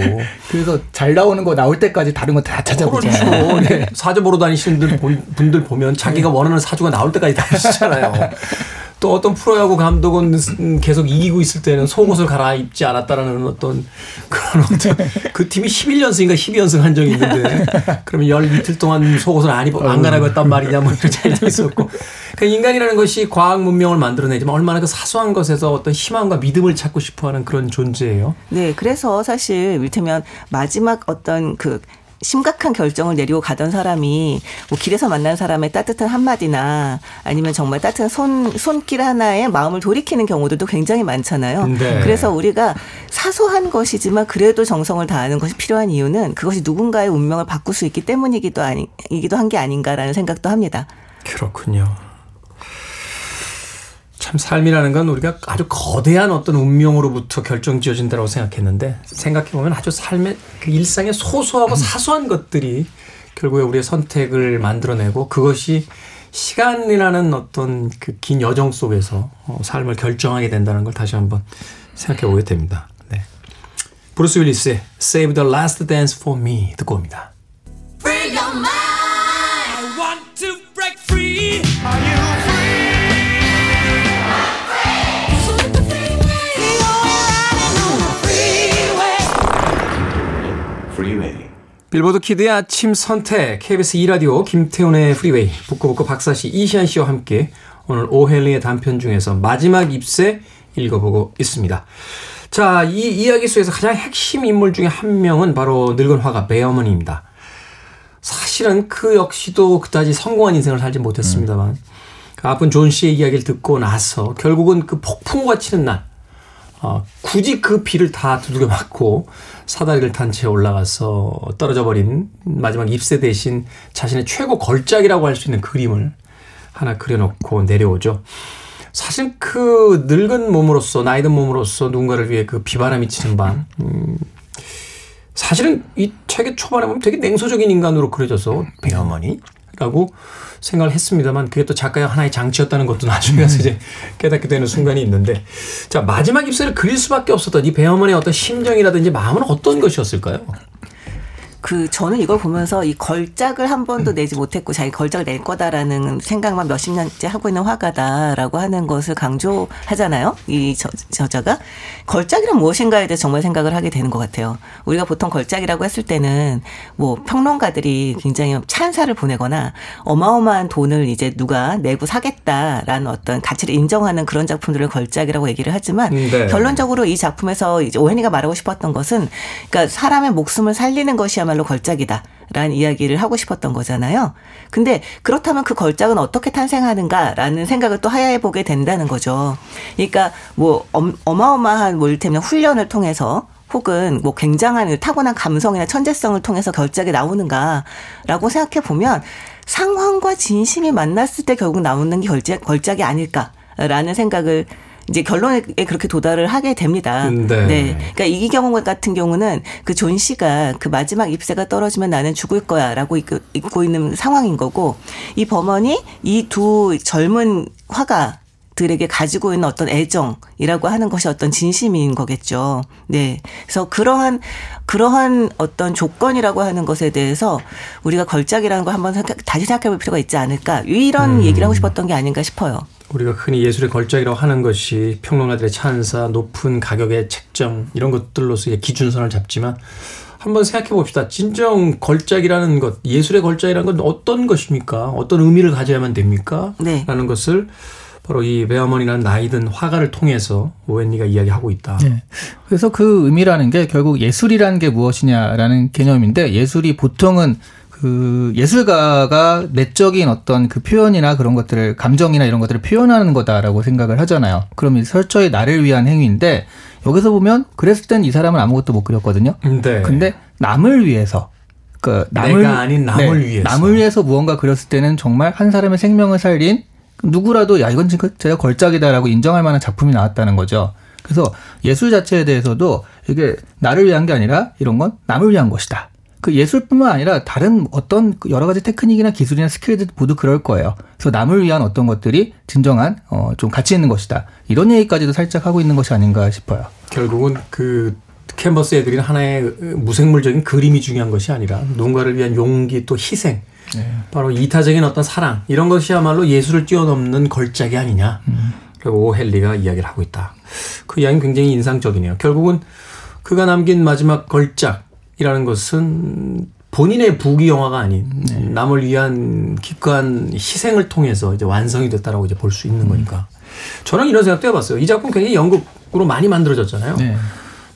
그래서 잘 나오는 거 나올 때까지 다른 거 다 찾아보잖아요. 그렇죠. 네. 사주 보러 다니시는 분들, 보면 자기가 원하는 사주가 나올 때까지 다 보시잖아요. 또 어떤 프로야구 감독은 음, 계속 이기고 있을 때는 속옷을 갈아입지 않았다라는 어떤 그런 어떤 그 팀이 11연승인가 12연승 한 적이 있는데 그러면 열 이틀 동안 속옷을 안 입어 안 갈아입었단 말이냐 뭐 이런 차이도 있었고 그 인간이라는 것이 과학 문명을 만들어내지만 얼마나 그 사소한 것에서 어떤 희망과 믿음을 찾고 싶어하는 그런 존재예요. 네, 그래서 사실 이를테면 마지막 어떤 그 심각한 결정을 내리고 가던 사람이 뭐 길에서 만난 사람의 따뜻한 한마디나 아니면 정말 따뜻한 손, 손길 하나에 마음을 돌이키는 경우들도 굉장히 많잖아요. 네. 그래서 우리가 사소한 것이지만 그래도 정성을 다하는 것이 필요한 이유는 그것이 누군가의 운명을 바꿀 수 있기 때문이기도 아니, 이기도 한 게 아닌가라는 생각도 합니다. 그렇군요. 참 삶이라는 건 우리가 아주 거대한 어떤 운명으로부터 결정 지어진다고 생각했는데 생각해 보면 아주 삶의 그 일상의 소소하고 사소한 것들이 결국에 우리의 선택을 만들어내고 그것이 시간이라는 어떤 그 긴 여정 속에서 어, 삶을 결정하게 된다는 걸 다시 한번 생각해 보게 됩니다. 네. 브루스 윌리스의 Save the Last Dance for Me 듣고 옵니다. 빌보드 키드의 아침 선택 KBS 2라디오 김태훈의 프리웨이 북끄북끄 박사씨 이시한 씨와 함께 오늘 오 헨리의 단편 중에서 마지막 잎새 읽어보고 있습니다. 자, 이 이야기 속에서 가장 핵심 인물 중에 한 명은 바로 늙은 화가 베어먼입니다. 사실은 그 역시도 그다지 성공한 인생을 살지 못했습니다만 그 아픈 존 씨의 이야기를 듣고 나서 결국은 그 폭풍우가 치는 날 어, 굳이 그 비를 다 두들겨 맞고 사다리를 탄 채 올라가서 떨어져 버린 마지막 입새 대신 자신의 최고 걸작이라고 할 수 있는 그림을 하나 그려놓고 내려오죠. 사실 그 늙은 몸으로서 나이든 몸으로서 누군가를 위해 그 비바람이 치는 밤 음, 사실은 이 책의 초반에 보면 되게 냉소적인 인간으로 그려져서 배어머니 라고 생각을 했습니다만 그게 또 작가의 하나의 장치였다는 것도 나중에 가서 이제 깨닫게 되는 순간이 있는데 자 마지막 입술을 그릴 수밖에 없었던 이 배어머니의 어떤 심정이라든지 마음은 어떤 것이었을까요? 그 저는 이걸 보면서 이 걸작을 한 번도 내지 못했고 자기 걸작을 낼 거다라는 생각만 몇십 년째 하고 있는 화가다라고 하는 것을 강조하잖아요. 이 저, 저자가 걸작이란 무엇인가에 대해서 정말 생각을 하게 되는 것 같아요. 우리가 보통 걸작이라고 했을 때는 뭐 평론가들이 굉장히 찬사를 보내거나 어마어마한 돈을 이제 누가 내고 사겠다라는 어떤 가치를 인정하는 그런 작품들을 걸작이라고 얘기를 하지만 네. 결론적으로 이 작품에서 이제 오해니가 말하고 싶었던 것은 그러니까 사람의 목숨을 살리는 것이야 말로 걸작이다. 라는 이야기를 하고 싶었던 거잖아요. 근데 그렇다면 그 걸작은 어떻게 탄생하는가라는 생각을 또 하야해 보게 된다는 거죠. 그러니까 뭐 엄- 어마어마한 뭐 일테면 훈련을 통해서 혹은 뭐 굉장한 타고난 감성이나 천재성을 통해서 결작이 나오는가라고 생각해 보면 상황과 진심이 만났을 때 결국 나오는 게 걸작, 걸작이 아닐까라는 생각을 이제 결론에 그렇게 도달을 하게 됩니다. 음, 네. 그러니까 이 경우 같은 경우는 그 존 씨가 그 마지막 잎새가 떨어지면 나는 죽을 거야라고 있고 있는 상황인 거고 이 베어먼이 이 두 젊은 화가 들에게 가지고 있는 어떤 애정이라고 하는 것이 어떤 진심인 거겠죠. 네. 그래서 그러한 그러한 어떤 조건이라고 하는 것에 대해서 우리가 걸작이라는 걸 한번 생각, 다시 생각해 볼 필요가 있지 않을까. 이런 얘기를 하고 싶었던 게 아닌가 싶어요. 우리가 흔히 예술의 걸작이라고 하는 것이 평론가들의 찬사, 높은 가격의 책정 이런 것들로서 이제 기준선을 잡지만 한번 생각해 봅시다. 진정 걸작이라는 것, 예술의 걸작이라는 건 어떤 것입니까? 어떤 의미를 가져야만 됩니까? 네. 라는 것을 바로 이 베어먼이라는 나이든 화가를 통해서 오 헨리가 이야기하고 있다. 네. 그래서 그 의미라는 게 결국 예술이라는 게 무엇이냐라는 개념인데 예술이 보통은 그 예술가가 내적인 어떤 그 표현이나 그런 것들을 감정이나 이런 것들을 표현하는 거다라고 생각을 하잖아요. 그럼 이 철저히 나를 위한 행위인데 여기서 보면 그랬을 땐 이 사람은 아무것도 못 그렸거든요. 네. 근데 남을 위해서 그 남을 내가 아닌 남을 위해서. 남을 위해서 무언가 그렸을 때는 정말 한 사람의 생명을 살린 누구라도 야 이건 진짜 제가 걸작이다라고 인정할 만한 작품이 나왔다는 거죠. 그래서 예술 자체에 대해서도 이게 나를 위한 게 아니라 이런 건 남을 위한 것이다. 그 예술뿐만 아니라 다른 어떤 그 여러 가지 테크닉이나 기술이나 스킬들 모두 그럴 거예요. 그래서 남을 위한 어떤 것들이 진정한 어 좀 가치 있는 것이다. 이런 얘기까지도 살짝 하고 있는 것이 아닌가 싶어요. 결국은 그 캔버스에 그린 하나의 무생물적인 그림이 중요한 것이 아니라 누군가를 위한 용기 또 희생 바로 이타적인 어떤 사랑 이런 것이야말로 예술을 뛰어넘는 걸작이 아니냐. 그리고 오헨리가 이야기를 하고 있다. 그 이야기는 굉장히 인상적이네요. 결국은 그가 남긴 마지막 걸작이라는 것은 본인의 부귀 영화가 아닌 남을 위한 기꺼한 희생을 통해서 이제 완성이 됐다라고 이제 볼 수 있는 거니까. 저는 이런 생각도 해봤어요. 이 작품 굉장히 연극으로 많이 만들어졌잖아요. 네.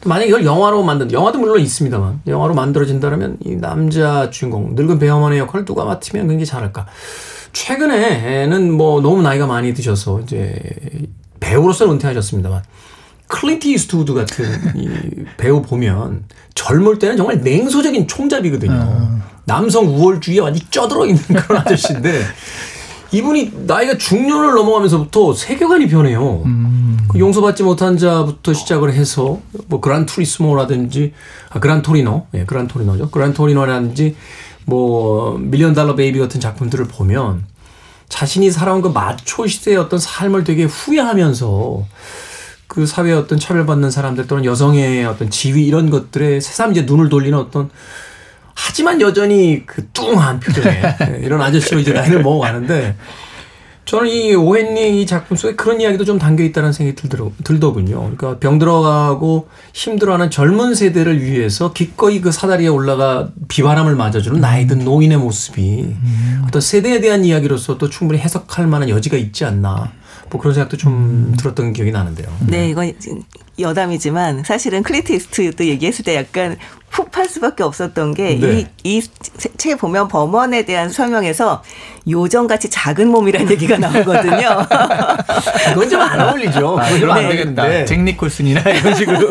만약에 이걸 영화로 만든 영화도 물론 있습니다만 영화로 만들어진다면 이 남자 주인공 늙은 베어먼의 역할을 누가 맡으면 굉장히 잘할까 최근에는 뭐 너무 나이가 많이 드셔서 이제 배우로서는 은퇴하셨습니다만 클린트 이스트우드 같은 이 배우 보면 젊을 때는 정말 냉소적인 총잡이거든요. 남성 우월주의에 완전히 쪄들어 있는 그런 아저씨인데 이분이 나이가 중년을 넘어가면서부터 세계관이 변해요. 그 용서받지 못한 자부터 시작을 해서 뭐 그란 투리스모라든지 아, 그란 토리노, 예, 그란 토리노죠. 그란 토리노라든지 뭐 밀리언 달러 베이비 같은 작품들을 보면 자신이 살아온 그 마초 시대의 어떤 삶을 되게 후회하면서 그 사회의 어떤 차별받는 사람들 또는 여성의 어떤 지위 이런 것들에 새삼 이제 눈을 돌리는 어떤 하지만 여전히 그 뚱한 표정에 예, 이런 아저씨로 이제 나이를 먹어가는데 저는 이 오헨리 이 작품 속에 그런 이야기도 좀 담겨 있다는 생각이 들더, 들더군요. 그러니까 병들어가고 힘들어하는 젊은 세대를 위해서 기꺼이 그 사다리에 올라가 비바람을 맞아주는 나이 든 노인의 모습이 어떤 세대에 대한 이야기로서 또 충분히 해석할 만한 여지가 있지 않나. 뭐 그런 생각도 좀 들었던 기억이 나는데요. 네, 이건 여담이지만 사실은 클린트 이스트우드 얘기했을 때 약간 훅 팔 수밖에 없었던 게 이 네. 이 책 보면 베어먼에 대한 설명에서 요정같이 작은 몸이라는 얘기가 나오거든요. 그건 좀 안 어울리죠. 아, 안 네. 되겠다. 네. 잭 니콜슨이나 이런 식으로.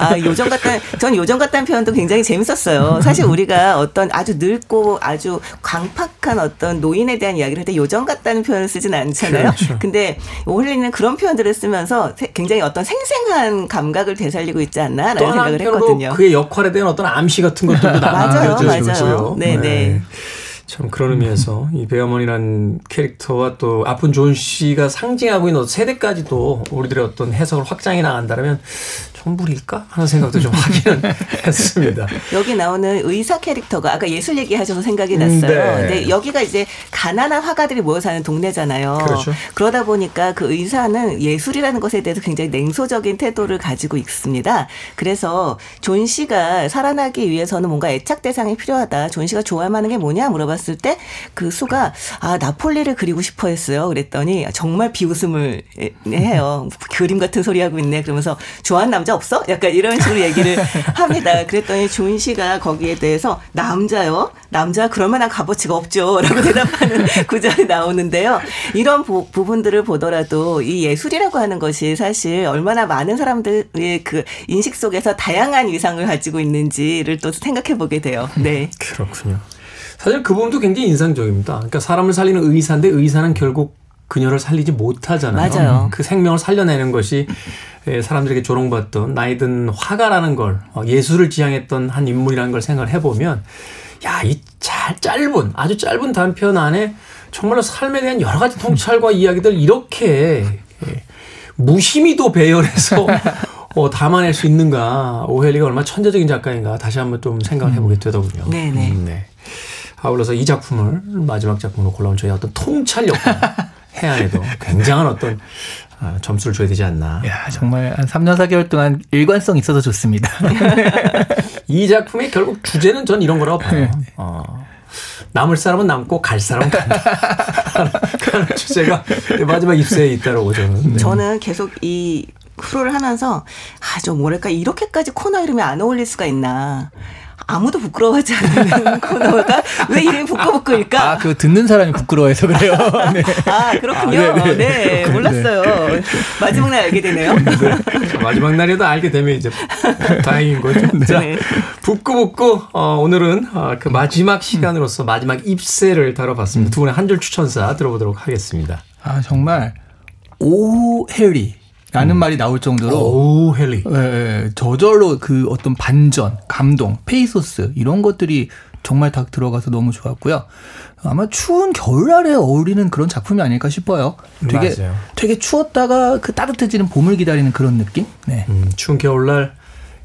아, 요정 같다는, 전 요정 같다는 표현도 굉장히 재밌었어요. 사실 우리가 어떤 아주 늙고 아주 괴팍한 어떤 노인에 대한 이야기를 할 때 요정 같다는 표현을 쓰진 않잖아요. 그렇죠. 근데 오 헨리는 그런 표현들을 쓰면서 세- 굉장히 어떤 생생한 감각을 되살리고 있지 않나라는 또 생각을 한편으로 했거든요. 그의 역할에 대한 어떤 암시 같은 것들도 맞아요, 남겨져 맞아요. 있고요. 네, 네. 참 그런 의미에서 이 베어먼이라는 캐릭터와 또 아픈 존시가 상징하고 있는 세대까지도 우리들의 어떤 해석을 확장해 나간다면 전부일까 하는 생각도 좀 하기는 했습니다. 여기 나오는 의사 캐릭터가 아까 예술 얘기하셔서 생각이 음, 났어요. 네. 근데 여기가 이제 가난한 화가들이 모여 사는 동네잖아요. 그렇죠. 그러다 보니까 그 의사는 예술이라는 것에 대해서 굉장히 냉소적인 태도를 가지고 있습니다. 그래서 존시가 살아나기 위해서는 뭔가 애착 대상이 필요하다. 존시가 좋아할 만한 게 뭐냐 물어봤을 때 그 수가 아 나폴리를 그리고 싶어 했어요. 그랬더니 정말 비웃음을 해요. 그림 같은 소리 하고 있네. 그러면서 좋아하는 남자 남자 없어? 약간 이런 식으로 얘기를 합니다. 그랬더니 존시가 거기에 대해서 남자요? 남자 그럴 만한 값어치가 없죠. 라고 대답하는 구절이 나오는데요. 이런 부, 부분들을 보더라도 이 예술이라고 하는 것이 사실 얼마나 많은 사람들의 그 인식 속에서 다양한 위상을 가지고 있는지를 또 생각해 보게 돼요. 네. 그렇군요. 사실 그 부분도 굉장히 인상적입니다. 그러니까 사람을 살리는 의사인데 의사는 결국 그녀를 살리지 못하잖아요. 맞아요. 그 생명을 살려내는 것이 예, 사람들에게 조롱받던 나이든 화가라는 걸 어, 예술을 지향했던 한 인물이라는 걸 생각을 해보면 야, 이잘 짧은 아주 짧은 단편 안에 정말로 삶에 대한 여러 가지 통찰과 이야기들 이렇게 예, 무심히도 배열해서 어, 담아낼 수 있는가 오헬리가 얼마나 천재적인 작가인가 다시 한번 좀 생각을 해보게 되더군요. 네네. 음, 네. 아울러서 이 작품을 마지막 작품으로 골라온 저희 어떤 통찰 역할 해안에도 굉장한 어떤 아, 점수를 줘야 되지 않나. 야, 정말 한 3년 4개월 동안 일관성 있어서 좋습니다. 이 작품의 결국 주제는 전 이런 거라고 봐요. 어, 남을 사람은 남고 갈 사람은 간다. 그런 주제가 마지막 입세에 있다라고 저는. 네. 저는 계속 이 프로를 하면서 아, 좀 뭐랄까 이렇게까지 코너 이름이 안 어울릴 수가 있나. 아무도 부끄러워하지 않는 코너가 왜 이름이 부끄부끄일까? 아, 그 듣는 사람이 부끄러워해서 그래요. 네. 아, 그렇군요. 아, 네, 네, 네. 몰랐어요. 마지막 날 알게 되네요. 자, 마지막 날에도 알게 되면 이제 다행인 거죠. 자, 네. 북구북구 어, 오늘은 어, 그 마지막 시간으로서 마지막 입세를 다뤄봤습니다. 두 분의 한 줄 추천사 들어보도록 하겠습니다. 아, 정말 오 해리 라는 말이 나올 정도로 오 헬리. 예, 예, 저절로 그 어떤 반전, 감동, 페이소스 이런 것들이 정말 다 들어가서 너무 좋았고요. 아마 추운 겨울날에 어울리는 그런 작품이 아닐까 싶어요. 되게 맞아요. 되게 추웠다가 그 따뜻해지는 봄을 기다리는 그런 느낌? 네. 음, 추운 겨울날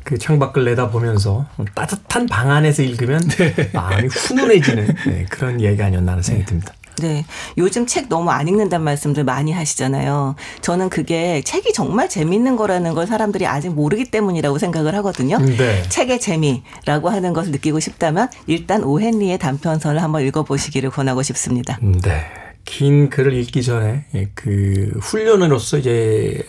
그 창밖을 내다보면서 따뜻한 방 안에서 읽으면 마음이 훈훈해지는 네, 그런 얘기 아니었나 하는 생각이 듭니다. 네. 요즘 책 너무 안 읽는다는 말씀들 많이 하시잖아요. 저는 그게 책이 정말 재밌는 거라는 걸 사람들이 아직 모르기 때문이라고 생각을 하거든요. 네. 책의 재미라고 하는 것을 느끼고 싶다면 일단 오헨리의 단편선을 한번 읽어보시기를 권하고 싶습니다. 네. 긴 글을 읽기 전에 예, 그 훈련으로서 이제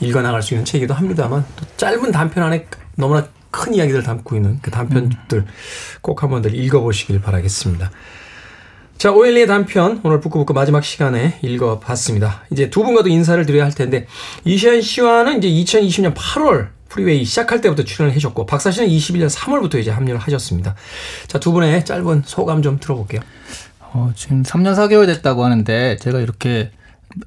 읽어 나갈 수 있는 책이기도 합니다만 또 짧은 단편 안에 너무나 큰 이야기를 담고 있는 그 단편들 꼭 한번 들 읽어보시길 바라겠습니다. 자, 오 헨리의 단편 오늘 북끄북끄 마지막 시간에 읽어봤습니다. 이제 두 분과도 인사를 드려야 할 텐데 이시한 씨와는 이제 2020년 8월 프리웨이 시작할 때부터 출연을 해줬고 박사 씨는 21년 3월부터 이제 합류를 하셨습니다. 자, 두 분의 짧은 소감 좀 들어볼게요. 어, 지금 3년 4개월 됐다고 하는데 제가 이렇게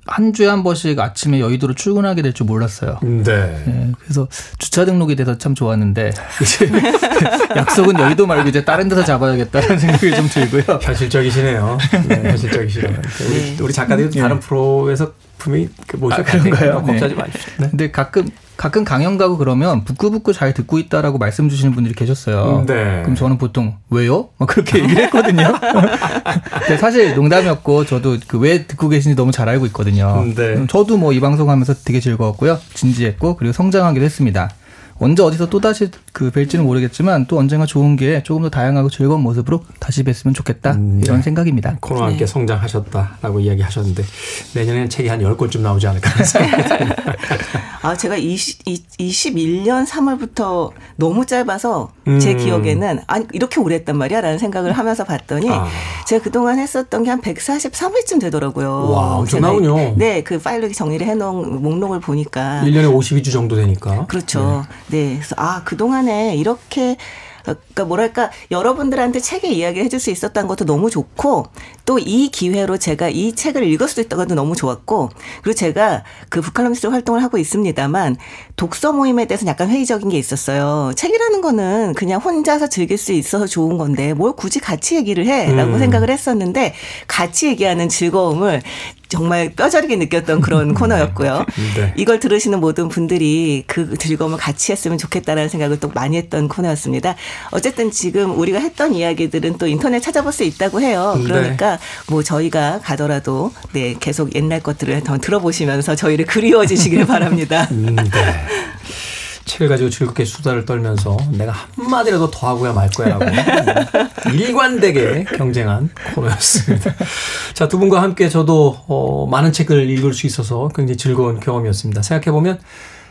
한 주에 한 번씩 아침에 여의도로 출근하게 될 줄 몰랐어요. 네. 네, 그래서 주차 등록이 돼서 참 좋았는데 이제 약속은 여의도 말고 이제 다른 데서 잡아야겠다는 생각이 좀 들고요. 현실적이시네요. 네, 현실적이시네요. 우리, 우리 작가들이 다른 프로에서 분명히 그 모실 아, 그런가요? 걱정하지 네. 마십시오. 네. 근데 가끔 가끔 강연 가고 그러면 북구북구 잘 듣고 있다라고 말씀 주시는 분들이 계셨어요. 네. 그럼 저는 보통 왜요? 막 그렇게 얘기를 했거든요. 근데 사실 농담이었고 저도 그 왜 듣고 계신지 너무 잘 알고 있거든요. 네. 저도 뭐 이 방송하면서 되게 즐거웠고요. 진지했고 그리고 성장하기도 했습니다. 언제 어디서 또 다시 그 뵐지는 모르겠지만 또 언젠가 좋은 기회에 조금 더 다양하고 즐거운 모습으로 다시 뵀으면 좋겠다 음, 이런 네. 생각입니다. 코너와 함께 성장하셨다라고 이야기하셨는데 내년에는 책이 한 10권쯤 나오지 않을까 듭니다. 아, 제가 20, 21년 3월부터 너무 짧아서 제 음. 기억에는 아니, 이렇게 오래 했단 말이야? 라는 생각을 하면서 봤더니 아. 제가 그동안 했었던 게 한 143회쯤 되더라고요. 와, 엄청나군요. 네, 그 파일로 정리를 해 놓은 목록을 보니까. 1년에 52주 정도 되니까. 그렇죠. 네. 그래서 아, 그동안에 이렇게 그러니까 뭐랄까 여러분들한테 책의 이야기를 해줄 수 있었던 것도 너무 좋고 또 이 기회로 제가 이 책을 읽을 수도 있다는 것도 너무 좋았고 그리고 제가 그 북칼럼니스트 활동을 하고 있습니다만 독서 모임에 대해서는 약간 회의적인 게 있었어요. 책이라는 거는 그냥 혼자서 즐길 수 있어서 좋은 건데 뭘 굳이 같이 얘기를 해라고 음. 생각을 했었는데 같이 얘기하는 즐거움을 정말 뼈저리게 느꼈던 그런 코너였고요. 네. 이걸 들으시는 모든 분들이 그 즐거움을 같이 했으면 좋겠다라는 생각을 또 많이 했던 코너였습니다. 어쨌든 지금 우리가 했던 이야기들은 또 인터넷 찾아볼 수 있다고 해요. 네. 그러니까 뭐 저희가 가더라도 네 계속 옛날 것들을 더 들어보시면서 저희를 그리워지시길 바랍니다. 음, 네. 책을 가지고 즐겁게 수다를 떨면서 내가 한마디라도 더 하고야 말 거야라고 일관되게 경쟁한 코너였습니다. 자, 두 분과 함께 저도 어, 많은 책을 읽을 수 있어서 굉장히 즐거운 경험이었습니다. 생각해보면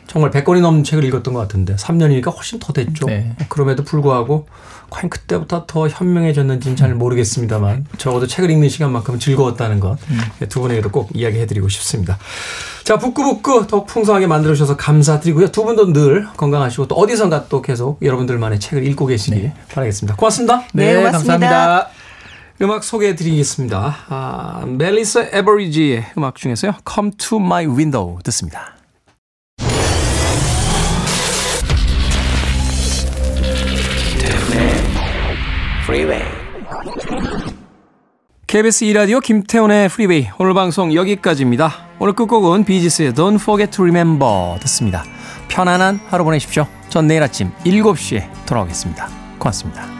정말 100권이 넘는 책을 읽었던 것 같은데 3년이니까 훨씬 더 됐죠. 네. 그럼에도 불구하고 과연 그때부터 더 현명해졌는지는 잘 모르겠습니다만 적어도 책을 읽는 시간만큼은 즐거웠다는 것 두 분에게도 꼭 이야기해드리고 싶습니다. 자 북구북구 더 풍성하게 만들어주셔서 감사드리고요. 두 분도 늘 건강하시고 또 어디선가 또 계속 여러분들만의 책을 읽고 계시길 바라겠습니다. 고맙습니다. 네, 고맙습니다. 감사합니다. 음악 소개해드리겠습니다. 아, 멜리사 에버리지의 음악 중에서요. Come to my window 듣습니다. Freeway. KBS 2라디오 김태훈의 프리웨이 오늘 방송 여기까지입니다. 오늘 끝곡은 비지스의 Don't Forget to Remember 듣습니다. 편안한 하루 보내십시오. 전 내일 아침 7시에 돌아오겠습니다. 고맙습니다.